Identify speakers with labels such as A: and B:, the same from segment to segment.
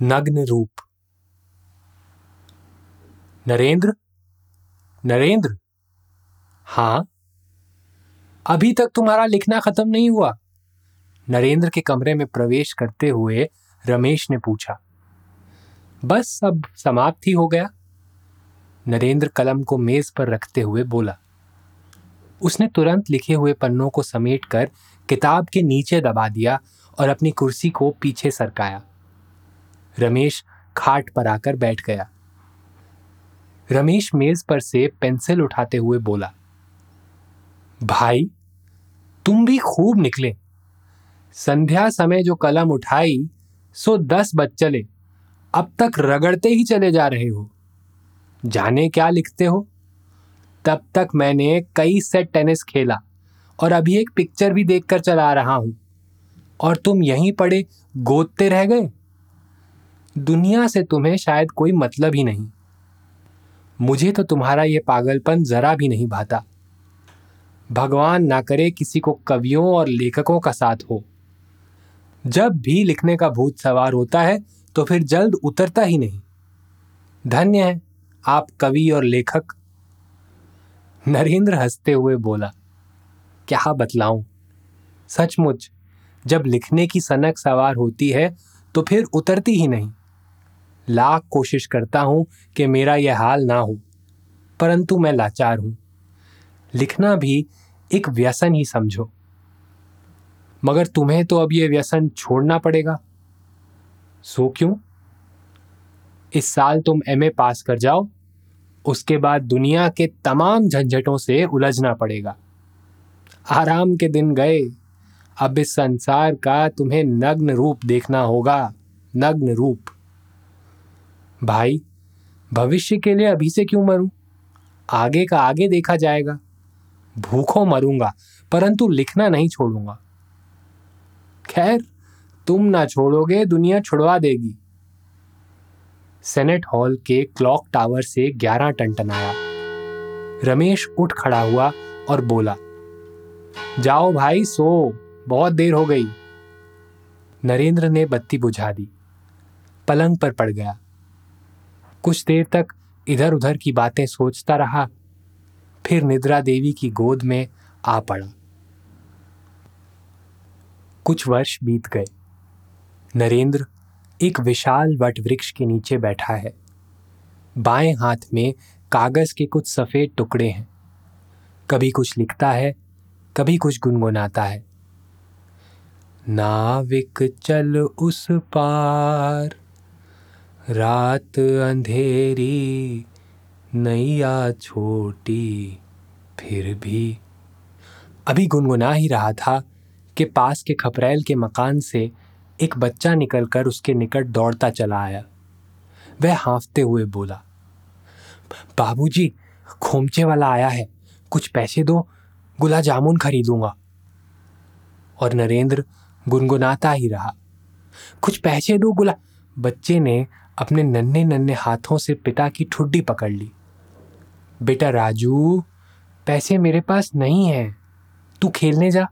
A: नग्न रूप। नरेंद्र? नरेंद्र? हाँ। अभी तक तुम्हारा लिखना खत्म नहीं हुआ। नरेंद्र के कमरे में प्रवेश करते हुए रमेश ने पूछा, बस अब समाप्त ही हो गया? नरेंद्र कलम को मेज पर रखते हुए बोला, उसने तुरंत लिखे हुए पन्नों को समेटकर किताब के नीचे दबा दिया और अपनी कुर्सी को पीछे सरकाया। रमेश खाट पर आकर बैठ गया। रमेश मेज पर से पेंसिल उठाते हुए बोला, भाई, तुम भी खूब निकले। संध्या समय जो कलम उठाई, सो दस बज चले। अब तक रगड़ते ही चले जा रहे हो। जाने क्या लिखते हो? तब तक मैंने कई सेट टेनिस खेला और अभी एक पिक्चर भी देखकर चला रहा हूँ। और तुम यहीं पड़े, गोदते रह गए? दुनिया से तुम्हें शायद कोई मतलब ही नहीं। मुझे तो तुम्हारा यह पागलपन जरा भी नहीं भाता। भगवान ना करे किसी को कवियों और लेखकों का साथ हो। जब भी लिखने का भूत सवार होता है तो फिर जल्द उतरता ही नहीं। धन्य है, आप कवि और लेखक। नरेंद्र हँसते हुए बोला, क्या बतलाऊं? सचमुच, जब लिखने की सनक सवार होती है तो फिर उतरती ही नहीं। लाख कोशिश करता हूँ कि मेरा यह हाल ना हो, परंतु मैं लाचार हूँ। लिखना भी एक व्यसन ही समझो। मगर तुम्हें तो अब यह व्यसन छोड़ना पड़ेगा। सो क्यों? इस साल तुम एमए पास कर जाओ, उसके बाद दुनिया के तमाम झंझटों से उलझना पड़ेगा। आराम के दिन गए, अब इस संसार का तुम्हें नग्न रूप देखना होगा, नग्न रूप। भाई, भविष्य के लिए अभी से क्यों मरूं? आगे का आगे देखा जाएगा। भूखों मरूँगा, परंतु लिखना नहीं छोड़ूँगा। खैर, तुम ना छोड़ोगे, दुनिया छुड़वा देगी। सेनेट हॉल के क्लॉक टावर से ग्यारह टन आया। रमेश उठ खड़ा हुआ और बोला, जाओ भाई, सो। बहुत देर हो गई। नरेंद्र ने बत्ती बुझा दी। पलंग पर पड़ गया। कुछ देर तक इधर उधर की बातें सोचता रहा, फिर निद्रा देवी की गोद में आ पड़ा। कुछ वर्ष बीत गए। नरेंद्र एक विशाल वट वृक्ष के नीचे बैठा है। बाएँ हाथ में कागज़ के कुछ सफ़ेद टुकड़े हैं। कभी कुछ लिखता है, कभी कुछ गुनगुनाता है। नाविक चल उस पार। रात अंधेरी, नैया छोटी, फिर भी। अभी गुनगुना ही रहा था कि पास के खपरेल के मकान से एक बच्चा निकलकर उसके निकट दौड़ता चला आया। वह हाँफते हुए बोला, बाबूजी, खोमचे वाला आया है, कुछ पैसे दो गुला जामुन खरीदूँगा। और नरेंद्र गुनगुनाता ही रहा, कुछ पैसे दो गुला बच्चे ने अपने नन्हे नन्हे हाथों से पिता की ठुड्डी पकड़ ली। बेटा राजू, पैसे मेरे पास नहीं है। तू खेलने जा।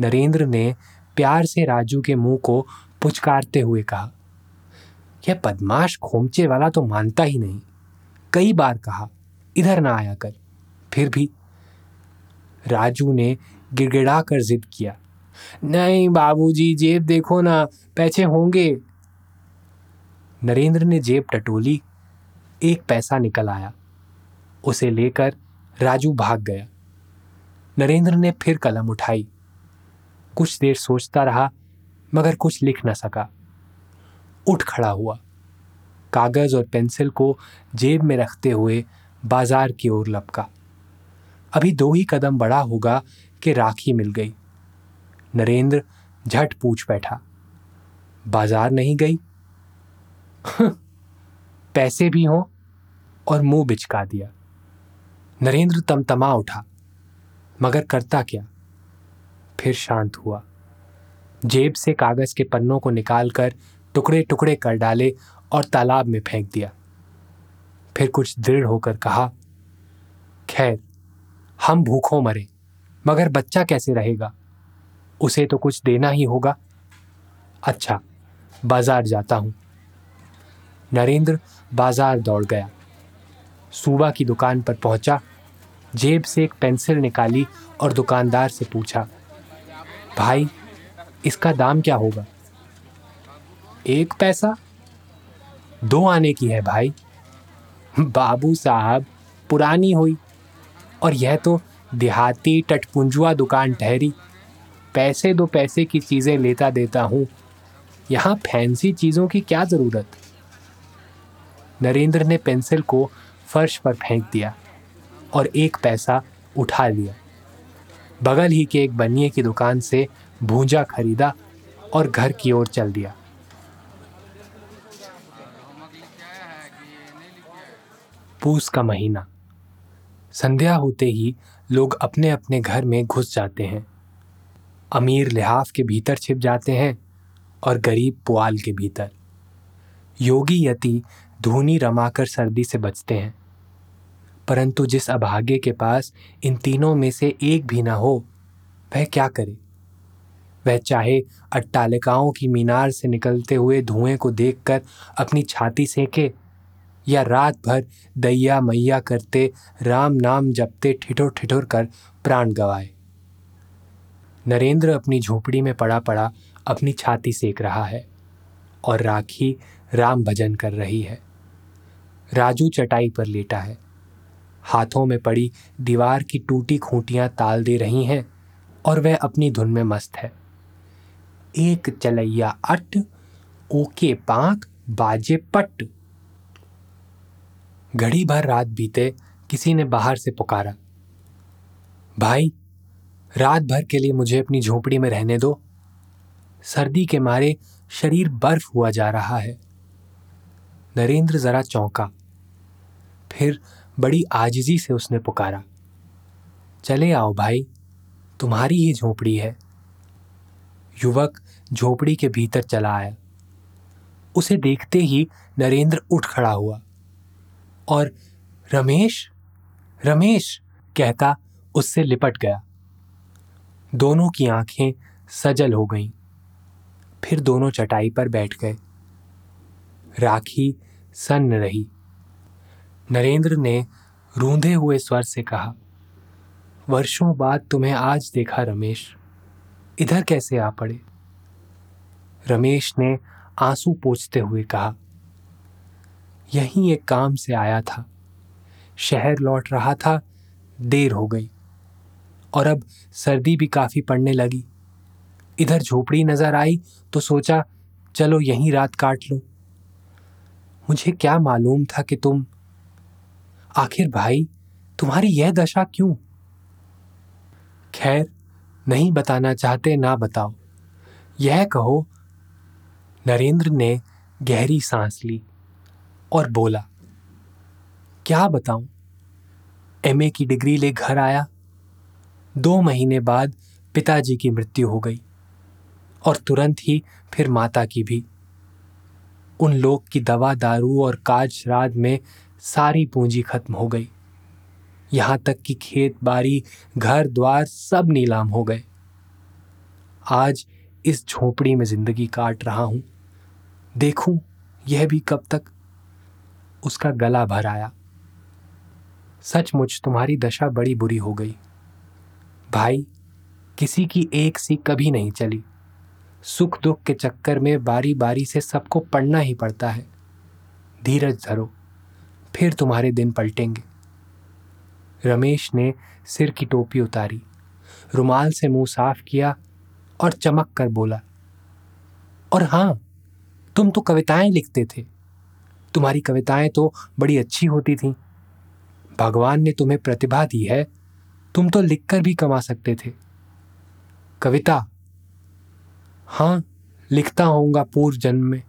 A: नरेंद्र ने प्यार से राजू के मुँह को पुचकारते हुए कहा। यह बदमाश खोमचे वाला तो मानता ही नहीं। कई बार कहा, इधर ना आया कर। फिर भी राजू ने गिड़गिड़ा कर जिद किया। नहीं बाबूजी, जेब देखो ना, पैसे होंगे। नरेंद्र ने जेब टटोली, एक पैसा निकल आया। उसे लेकर राजू भाग गया। नरेंद्र ने फिर कलम उठाई। कुछ देर सोचता रहा, मगर कुछ लिख न सका। उठ खड़ा हुआ। कागज़ और पेंसिल को जेब में रखते हुए बाज़ार की ओर लपका। अभी दो ही कदम बड़ा होगा कि राखी मिल गई। नरेंद्र झट पूछ बैठा। बाज़ार नहीं गई? पैसे भी हों और मुँह बिचका दिया। नरेंद्र तमतमा उठा, मगर करता क्या? फिर शांत हुआ। जेब से कागज़ के पन्नों को निकालकर टुकड़े टुकड़े कर डाले और तालाब में फेंक दिया। फिर कुछ दृढ़ होकर कहा, खैर, हम भूखों मरे, मगर बच्चा कैसे रहेगा? उसे तो कुछ देना ही होगा। अच्छा बाज़ार जाता हूँ। नरेंद्र बाज़ार दौड़ गया। सूबा की दुकान पर पहुँचा, जेब से एक पेंसिल निकाली और दुकानदार से पूछा, भाई, इसका दाम क्या होगा? एक पैसा? दो आने की है भाई। बाबू साहब, पुरानी हुई और यह तो देहाती टटपुंजुआ दुकान ठहरी। पैसे दो पैसे की चीज़ें लेता देता हूँ। यहाँ फैंसी चीज़ों की क्या ज़रूरत? नरेंद्र ने पेंसिल को फर्श पर फेंक दिया और एक पैसा उठा लिया। बगल ही के एक बनिए की दुकान से भूंजा खरीदा और घर की ओर चल दिया। पूस का महीना। संध्या होते ही लोग अपने अपने घर में घुस जाते हैं। अमीर लिहाफ के भीतर छिप जाते हैं और गरीब पुआल के भीतर। योगी यति धूनी रमाकर सर्दी से बचते हैं। परंतु जिस अभागे के पास इन तीनों में से एक भी ना हो, वह क्या करे? वह चाहे अट्टालिकाओं की मीनार से निकलते हुए धुएँ को देखकर अपनी छाती सेके या रात भर दैया मैया करते राम नाम जपते ठिठुर ठिठुर कर प्राण गवाए। नरेंद्र अपनी झोपड़ी में पड़ा पड़ा अपनी छाती सेक रहा है और राखी राम भजन कर रही है। राजू चटाई पर लेटा है। हाथों में पड़ी दीवार की टूटी खूंटियाँ ताल दे रही हैं और वह अपनी धुन में मस्त है। एक चलैया अट, ओके पांक, बाजे पट। घड़ी भर रात बीते, किसी ने बाहर से पुकारा। भाई, रात भर के लिए मुझे अपनी झोपड़ी में रहने दो। सर्दी के मारे शरीर बर्फ़ हुआ जा रहा है। नरेंद्र जरा चौंका। फिर बड़ी आजिजी से उसने पुकारा, चले आओ भाई, तुम्हारी ही झोपड़ी है। युवक झोपड़ी के भीतर चला आया। उसे देखते ही नरेंद्र उठ खड़ा हुआ और, रमेश रमेश, कहता उससे लिपट गया। दोनों की आँखें सजल हो गईं। फिर दोनों चटाई पर बैठ गए। राखी सन्न रही। नरेंद्र ने रूंधे हुए स्वर से कहा, वर्षों बाद तुम्हें आज देखा रमेश। इधर कैसे आ पड़े? रमेश ने आँसू पोछते हुए कहा, यहीं एक काम से आया था। शहर लौट रहा था, देर हो गई। और अब सर्दी भी काफ़ी पड़ने लगी। इधर झोपड़ी नज़र आई तो सोचा, चलो यहीं रात काट लूँ। मुझे क्या मालूम था कि तुम आखिर भाई, तुम्हारी यह दशा क्यों? खैर, नहीं बताना चाहते ना बताओ। यह कहो, नरेंद्र ने गहरी सांस ली और बोला, क्या बताऊँ? एमए की डिग्री ले घर आया। दो महीने बाद पिताजी की मृत्यु हो गई और तुरंत ही फिर माता की भी। उन लोग की दवा, दारू और काज श्राद्ध में सारी पूंजी खत्म हो गई। यहाँ तक कि खेत, बाड़ी, घर, द्वार सब नीलाम हो गए। आज इस झोपड़ी में ज़िंदगी काट रहा हूँ। देखूँ, यह भी कब तक? उसका गला भर आया। सचमुच तुम्हारी दशा बड़ी बुरी हो गई। भाई, किसी की एक सी कभी नहीं चली। सुख दुख के चक्कर में बारी बारी से सबको पढ़ना ही पड़ता है। धीरज धरो। फिर तुम्हारे दिन पलटेंगे। रमेश ने सिर की टोपी उतारी, रुमाल से मुँह साफ़ किया और चमक कर बोला, और हाँ, तुम तो कविताएँ लिखते थे। तुम्हारी कविताएँ तो बड़ी अच्छी होती थीं। भगवान ने तुम्हें प्रतिभा दी है, तुम तो लिखकर भी कमा सकते थे। कविता हाँ लिखता होऊँगा पूर्व जन्म में,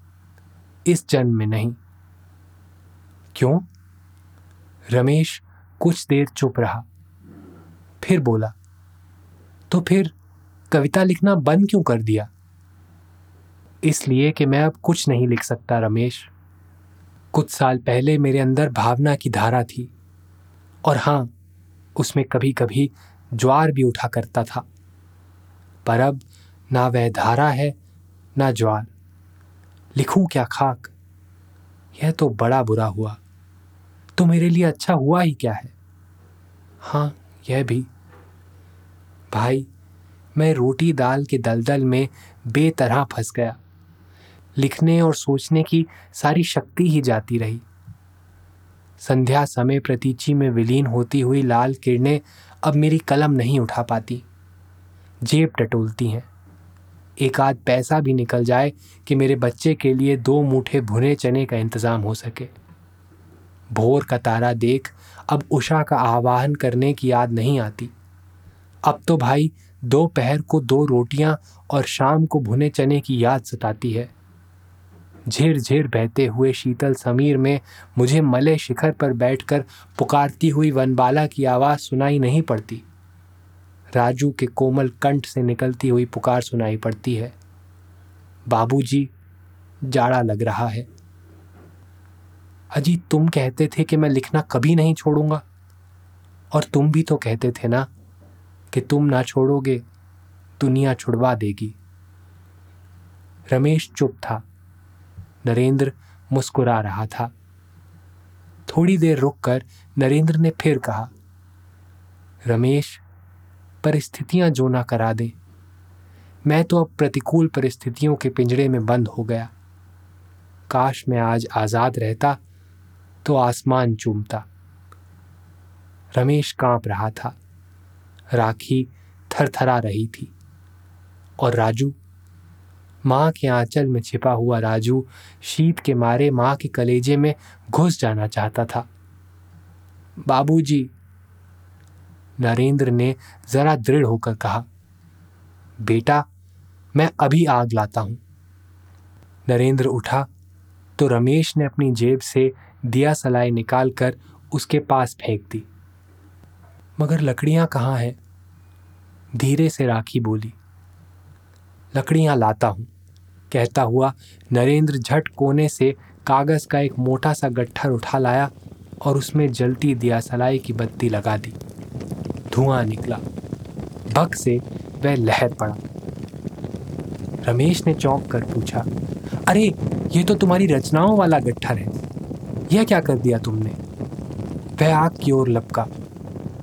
A: इस जन्म में नहीं। क्यों? रमेश कुछ देर चुप रहा। फिर बोला तो फिर कविता लिखना बंद क्यों कर दिया? इसलिए कि मैं अब कुछ नहीं लिख सकता, रमेश। कुछ साल पहले मेरे अंदर भावना की धारा थी, और हाँ उसमें कभी कभी ज्वार भी उठा करता था। पर अब ना वह धारा है, ना ज्वार। लिखूं क्या खाक? यह तो बड़ा बुरा हुआ। तो मेरे लिए अच्छा हुआ ही क्या है? हाँ यह भी। भाई, मैं रोटी दाल के दलदल में बेतरह फंस गया। लिखने और सोचने की सारी शक्ति ही जाती रही। संध्या समय प्रतीची में विलीन होती हुई लाल किरणें अब मेरी कलम नहीं उठा पाती। जेब टटोलती हैं। एक आध पैसा भी निकल जाए कि मेरे बच्चे के लिए दो मुठे भुने चने का इंतज़ाम हो सके। भोर का तारा देख, अब उषा का आह्वान करने की याद नहीं आती। अब तो भाई, दोपहर को दो रोटियाँ और शाम को भुने चने की याद सताती है। झिर झिर बहते हुए शीतल समीर में मुझे मले शिखर पर बैठकर पुकारती हुई वनबाला की आवाज़ सुनाई नहीं पड़ती। राजू के कोमल कंठ से निकलती हुई पुकार सुनाई पड़ती है। बाबूजी, जाड़ा लग रहा है। अजी, तुम कहते थे कि मैं लिखना कभी नहीं छोड़ूँगा। और तुम भी तो कहते थे ना कि तुम ना छोड़ोगे, दुनिया छुड़वा देगी। रमेश चुप था। नरेंद्र मुस्कुरा रहा था। थोड़ी देर रुककर नरेंद्र ने फिर कहा, रमेश परिस्थितियाँ जो ना करा दे। मैं तो अब प्रतिकूल परिस्थितियों के पिंजड़े में बंद हो गया। काश मैं आज आज़ाद रहता तो आसमान चूमता। रमेश काँप रहा था। राखी थरथरा रही थी। और राजू? माँ के आंचल में छिपा हुआ राजू शीत के मारे माँ के कलेजे में घुस जाना चाहता था। बाबूजी नरेंद्र ने जरा दृढ़ होकर कहा, बेटा, मैं अभी आग लाता हूँ। नरेंद्र उठा तो रमेश ने अपनी जेब से दिया सलाई निकालकर उसके पास फेंक दी। मगर लकड़ियाँ कहाँ हैं? धीरे से राखी बोली, लकड़ियाँ लाता हूँ, कहता हुआ नरेंद्र झट कोने से कागज़ का एक मोटा सा गट्ठर उठा लाया और उसमें जलती दिया सलाई की बत्ती लगा दी। धुआँ निकला। भग से वह लहर पड़ा। रमेश ने चौंक कर पूछा, अरे, ये तो तुम्हारी रचनाओं वाला गट्ठर है। यह क्या कर दिया तुमने? वह आग की ओर लपका,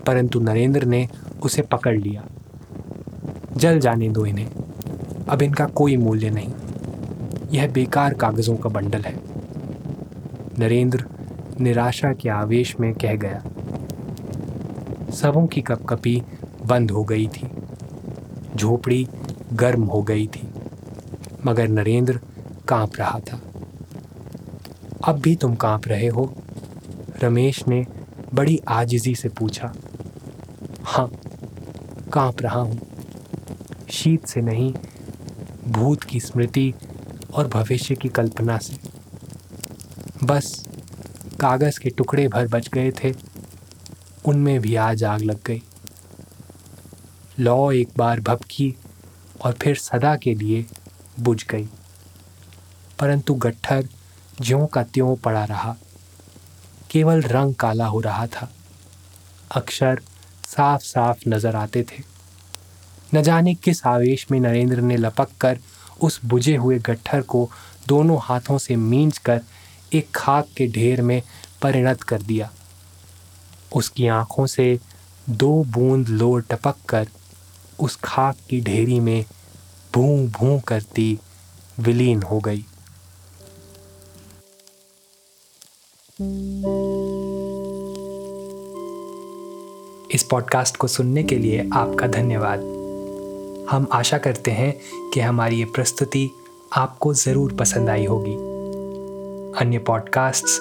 A: परंतु नरेंद्र ने उसे पकड़ लिया। जल जाने दो इन्हें। अब इनका कोई मूल्य नहीं। यह बेकार कागजों का बंडल है। नरेंद्र निराशा के आवेश में कह गया सबों की कपकपी बंद हो गई थी। झोपड़ी गर्म हो गई थी, मगर नरेंद्र काँप रहा था। अब भी तुम काँप रहे हो? रमेश ने बड़ी आजिजी से पूछा। हाँ काँप रहा हूँ। शीत से नहीं, भूत की स्मृति और भविष्य की कल्पना से। बस कागज़ के टुकड़े भर बच गए थे। उनमें भी आज आग लग गई। लौ एक बार भपकी और फिर सदा के लिए बुझ गई। परंतु गट्ठर ज्यों का त्यों पड़ा रहा। केवल रंग काला हो रहा था। अक्षर साफ़ साफ़ नज़र आते थे। न जाने किस आवेश में नरेंद्र ने लपक कर उस बुझे हुए गट्ठर को दोनों हाथों से मींच कर एक खाक के ढेर में परिणत कर दिया। उसकी आँखों से दो बूंद लोर टपक कर उस खाक की ढेरी में भूं भूं करती विलीन हो गई।
B: इस पॉडकास्ट को सुनने के लिए आपका धन्यवाद। हम आशा करते हैं कि हमारी ये प्रस्तुति आपको ज़रूर पसंद आई होगी। अन्य पॉडकास्ट्स